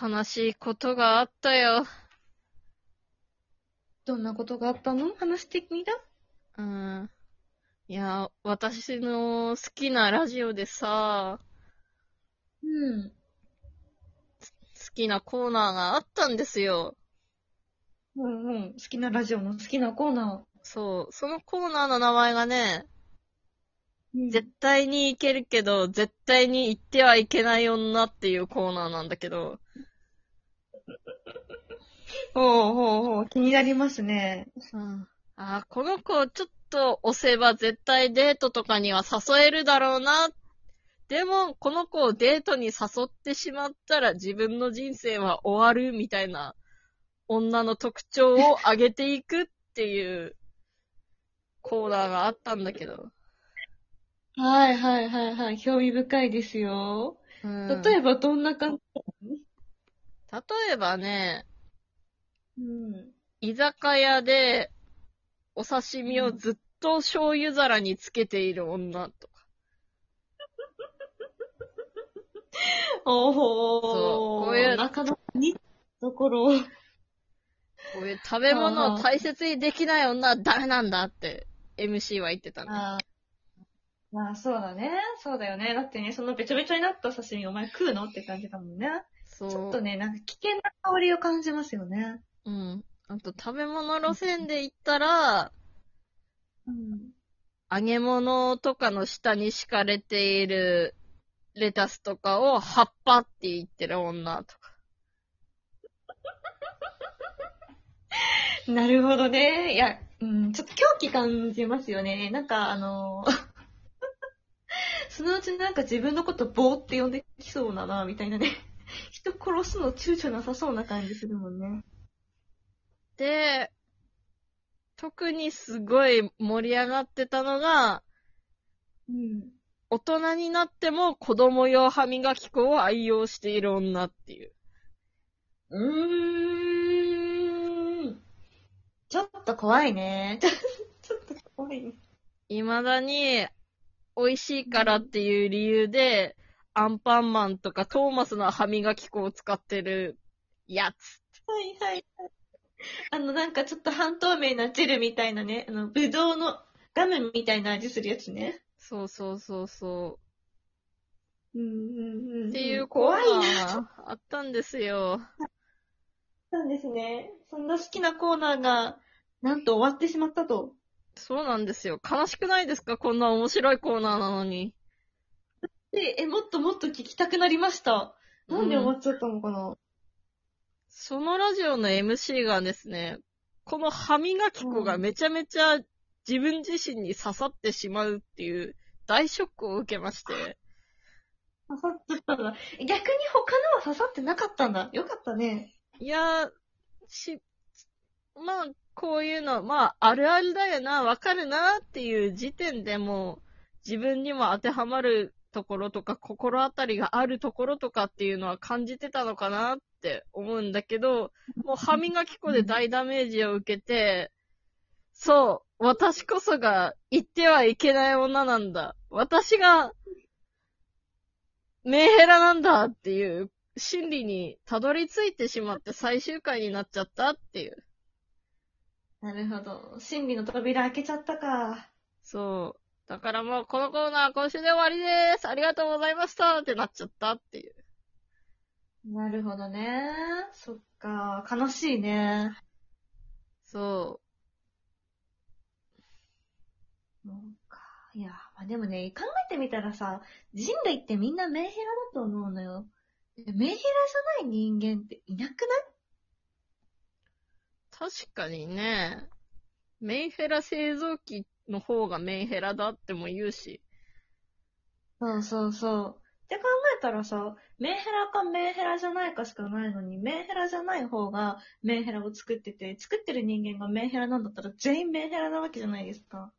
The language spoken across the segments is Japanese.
悲しいことがあったよ。どんなことがあったの？話してみたうん。いや、私の好きなラジオでさ、うん。好きなコーナーがあったんですよ。うんうん。好きなラジオの好きなコーナそう。そのコーナーの名前がね、ー。絶対にいけるけど、絶対に言ってはいけない女っていうコーナーなんだけど、ほうほうほう。気になりますね。うん。あーこの子ちょっと押せば絶対デートとかには誘えるだろうな。でも、この子をデートに誘ってしまったら自分の人生は終わるみたいな女の特徴を上げていくっていうコーナーがあったんだけど。はいはいはいはい。興味深いですよ。うん、例えばどんな感じ？例えばね、うん。居酒屋でお刺身をずっと醤油皿につけている女とか。おほー。そうこういうなかなかにところを。こういう食べ物を大切にできない女はダメなんだって MC は言ってたの。あーまあそうだね。そうだよね。だってね、そのべちょべちょになった刺身お前食うのって感じだもんね。そう。ちょっとね、なんか危険な香りを感じますよね。うん。あと食べ物路線で言ったら、うん。揚げ物とかの下に敷かれているレタスとかを葉っぱって言ってる女とか。なるほどね。いや、うん、ちょっと狂気感じますよね。なんか、あのそのうちなんか自分のこと棒って呼んできそうだな、みたいなね。人殺すの躊躇なさそうな感じするもんね。で、特にすごい盛り上がってたのが、うん。大人になっても子供用歯磨き粉を愛用している女っていう。うーん。ちょっと怖いね。ち ょちょっと怖いね。未だに、美味しいからっていう理由で、アンパンマンとかトーマスの歯磨き粉を使ってるやつ。はいはいはい。あの、なんかちょっと半透明なジェルみたいなね、あの、ぶどうのガムみたいな味するやつね。そうそうそうそうんうんうん。う。っていうコーナ怖いな。ーがあったんですよ。なんですね。そんな好きなコーナーが、なんと終わってしまったと。そうなんですよ。悲しくないですか？こんな面白いコーナーなのに。で、え、もっともっと聞きたくなりました。なんで終わっちゃったのかな、そのラジオの MC がですね、この歯磨き粉がめちゃめちゃ自分自身に刺さってしまうっていう大ショックを受けまして。刺さっちゃったんだ。逆に他のは刺さってなかったんだ。よかったね。いや、し、まあ、こういうの、まあ、あるあるだよな、わかるなっていう時点でもう、自分にも当てはまるところとか、心当たりがあるところとかっていうのは感じてたのかなって思うんだけど、もう歯磨き粉で大ダメージを受けて、そう、私こそが言ってはいけない女なんだ。私が、メンヘラなんだっていう心理にたどり着いてしまって最終回になっちゃったっていう。なるほど。心理の扉開けちゃったか。そう。だからもうこのコーナー今週で終わりです。ありがとうございましたってなっちゃったっていう。なるほどね。そっか。悲しいね。そそうか。いや、まあでもね、考えてみたらさ、人類ってみんなメンヘラだと思うのよ。メンヘラじゃない人間っていなくない？う確かにね、メンヘラ製造機の方がメンヘラだっても言うし。そうそうそう。って考えたらさ、メンヘラかメンヘラじゃないかしかないのに、メンヘラじゃない方がメンヘラを作ってて、作ってる人間がメンヘラなんだったら全員メンヘラなわけじゃないですか。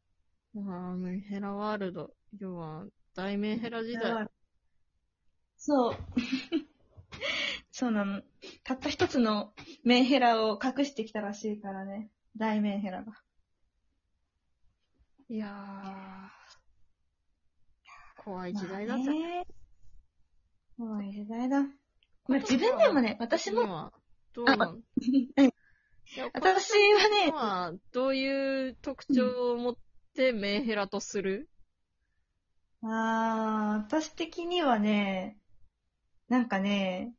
まあ、メンヘラワールド。要は、大メンヘラ時代。そう。そうなの。たった一つのメンヘラを隠してきたらしいからね。大メンヘラが。いやー、怖い時代だぜ。まあね怖い時代だ。まあ自分でもね、私も、今どうなん 私はね、はどういう特徴を持ってメンヘラとする？あー、私的にはね、なんかね、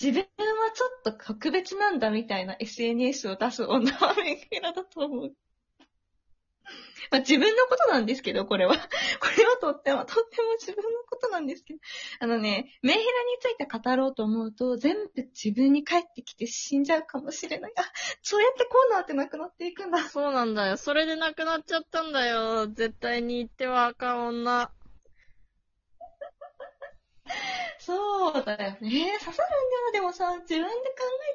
自分はちょっと格別なんだみたいな SNS を出す女はメンヘラだと思う。まあ自分のことなんですけど、これは。これはとっても、とっても自分のことなんですけど。あのね、メンヘラについて語ろうと思うと、全部自分に返ってきて死んじゃうかもしれない。あ、そうやってこうなってなくなっていくんだ。そうなんだよ。それで亡くなっちゃったんだよ。絶対に言ってはあかん女。そうだよね。刺さるんだよ。でもさ、自分で考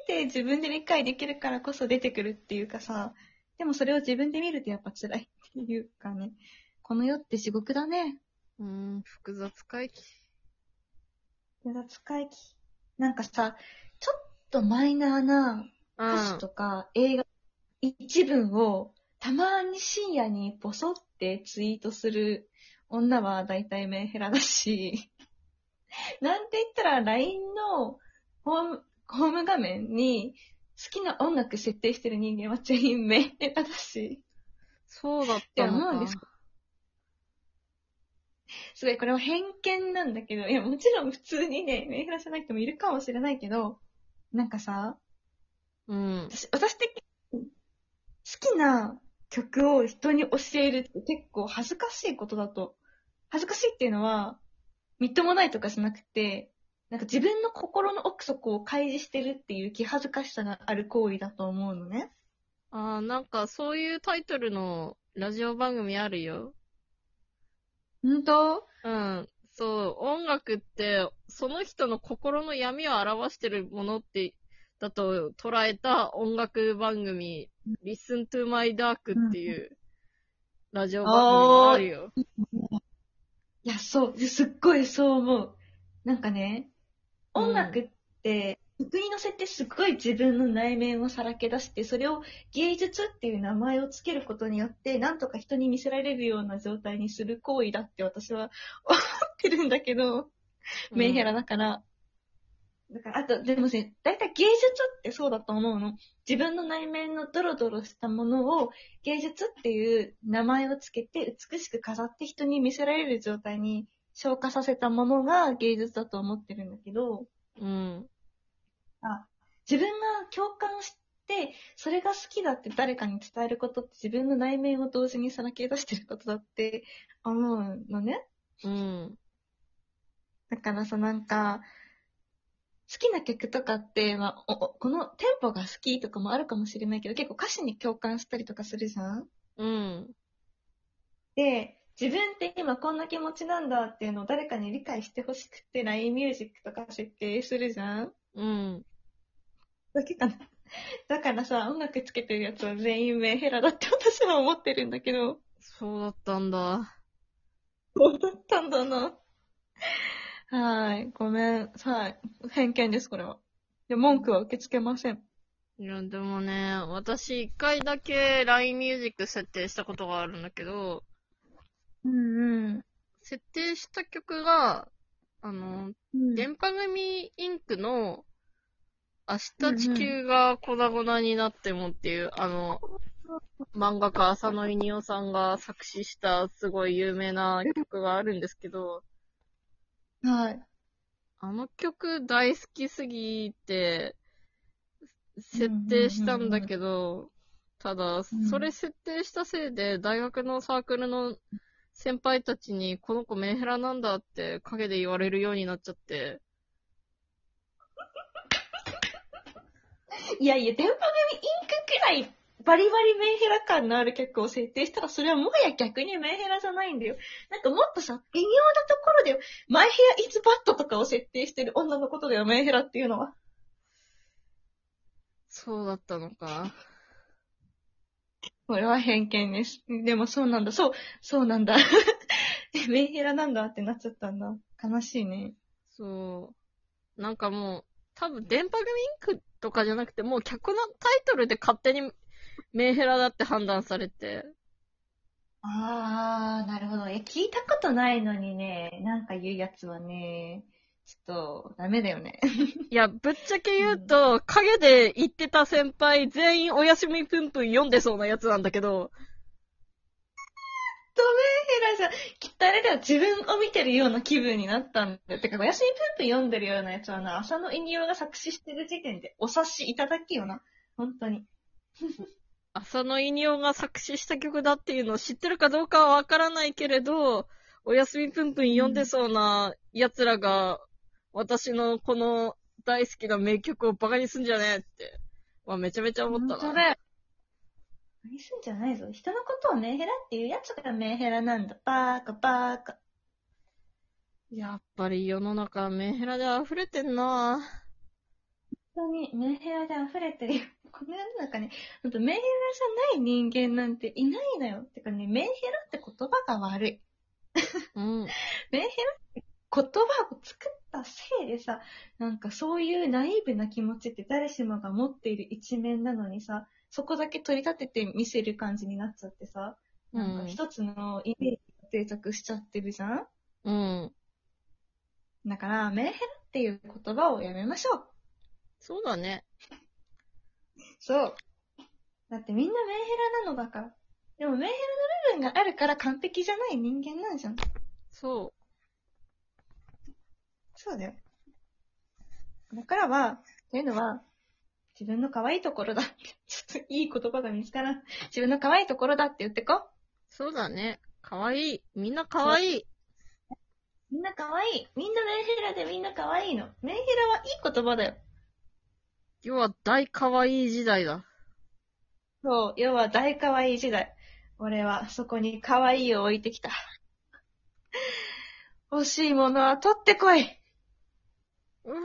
えて自分で理解できるからこそ出てくるっていうかさ、でもそれを自分で見るとやっぱ辛いっていうかね。この世って地獄だね。うーん、複雑回帰。無駄使い気。なんかさ、ちょっとマイナーなうん歌詞。とか映画一文をたまに深夜にボソってツイートする女は大体メンヘラだし、なんて言ったら LINE のホーム、ホーム画面に好きな音楽設定してる人間は全員メンヘラだし、そうだったのか思うんです。すごいこれは偏見なんだけど、いやもちろん普通にね、メンヘラじゃない人もいるかもしれないけど、なんかさ、うん。私、私的に好きな曲を人に教えるって結構恥ずかしいことだと。恥ずかしいっていうのは、みっともないとかじゃなくて、なんか自分の心の奥底を開示してるっていう気恥ずかしさがある行為だと思うのね。あーなんかそういうタイトルのラジオ番組あるよ。本当？うん。そう、音楽って、その人の心の闇を表してるものって、だと捉えた音楽番組、Listen to My Dark っていうラジオ番組があるよ。いや、そう、すっごいそう思う。なんかね、音楽って、曲に乗せてすっごい自分の内面をさらけ出して、それを芸術っていう名前をつけることによって、なんとか人に見せられるような状態にする行為だって私は思ってるんだけど、メンヘラだから。だから、あと、でもね、だいたい芸術ってそうだと思うの。自分の内面のドロドロしたものを芸術っていう名前をつけて美しく飾って人に見せられる状態に消化させたものが芸術だと思ってるんだけど、うん。自分が共感して、それが好きだって誰かに伝えることって自分の内面を同時にさらけ出してることだって思うのね。うん。だからさ、なんか、好きな曲とかって、まあ、このテンポが好きとかもあるかもしれないけど、結構歌詞に共感したりとかするじゃん？うん。で、自分って今こんな気持ちなんだっていうのを誰かに理解してほしくて LINE ミュージックとか設定するじゃん？うん。だけかな。だからさ、音楽つけてるやつは全員メンヘラだって私は思ってるんだけど、そうだったんだ。そうだったんだな。はい。ごめん。はい。偏見です、これは。で、文句は受け付けません。いや、でもね、私一回だけ LINE ミュージック設定したことがあるんだけど、うんうん。設定した曲が、あの、うん電波組インクの、明日地球が粉々になってもっていう、あの、漫画家浅野稲夫さんが作詞したすごい有名な曲があるんですけど、はい。あの曲大好きすぎて、設定したんだけど、ただ、うん。それ設定したせいで、大学のサークルの先輩たちに、この子メンヘラなんだって陰で言われるようになっちゃって、いやいや、電波組インクくらいバリバリメンヘラ感のある曲を設定したら、それはもはや逆にメンヘラじゃないんだよ。なんかもっとさ、微妙なところで、マイヘアイズバットとかを設定してる女のことだよ、メンヘラっていうのは。そうだったのか。これは偏見です。でもそうなんだ。そう、そうなんだ。メンヘラなんだってなっちゃったんだ。悲しいね。そう。なんかもう、多分電波組インクとかじゃなくて、もう曲のタイトルで勝手にメンヘラだって判断されて、あー、なるほど。いや、聞いたことないのにね、なんか言うやつはね、ちょっと、ダメだよね。いや、ぶっちゃけ言うと、影で言ってた先輩全員おやすみぷんぷん読んでそうなやつなんだけど、とメンヘラじゃん。きっとあれだよ、自分を見てるような気分になったんだよ。てか、おやすみぷんぷん読んでるようなやつはな、浅野稲夫が作詞してる時点でお察しいただきよな。本当に。浅野稲夫が作詞した曲だっていうのを知ってるかどうかはわからないけれど、おやすみぷんぷん読んでそうな奴らが、私のこの大好きな名曲をバカにすんじゃねえって、まあ、めちゃめちゃ思ったな。本当だよ。何すんじゃないぞ。人のことをメンヘラっていうやつがメンヘラなんだ。バーカバーカ。やっぱり世の中メンヘラで溢れてんな本当にメンヘラで溢れてるよ。この世の中ね、ほんとメンヘラじゃない人間なんていないのよ。てかね、メンヘラって言葉が悪い。うん。メンヘラって言葉を作ったせいでさ、なんかそういうナイーブな気持ちって誰しもが持っている一面なのにさ、そこだけ取り立てて見せる感じになっちゃってさ、なんか一つのイメージが定着しちゃってるじゃんうん。だから、メンヘラっていう言葉をやめましょう。そうだね。そう。だってみんなメンヘラなのだから。でもメンヘラの部分があるから完璧じゃない人間なんじゃん。そそうだよ。だからは、というのは、自分の可愛いところだって、ちょっといい言葉が見つからん。自分の可愛いところだって言ってこ。う。そうだね。かわいい。みんなかわいい。みんな可愛い。みんなメンヘラでみんな可愛いの。メンヘラはいい言葉だよ。要は大かわいい時代だ。そう、要は大可愛い時代。俺はそこに可愛いを置いてきた。欲しいものは取ってこい。うわ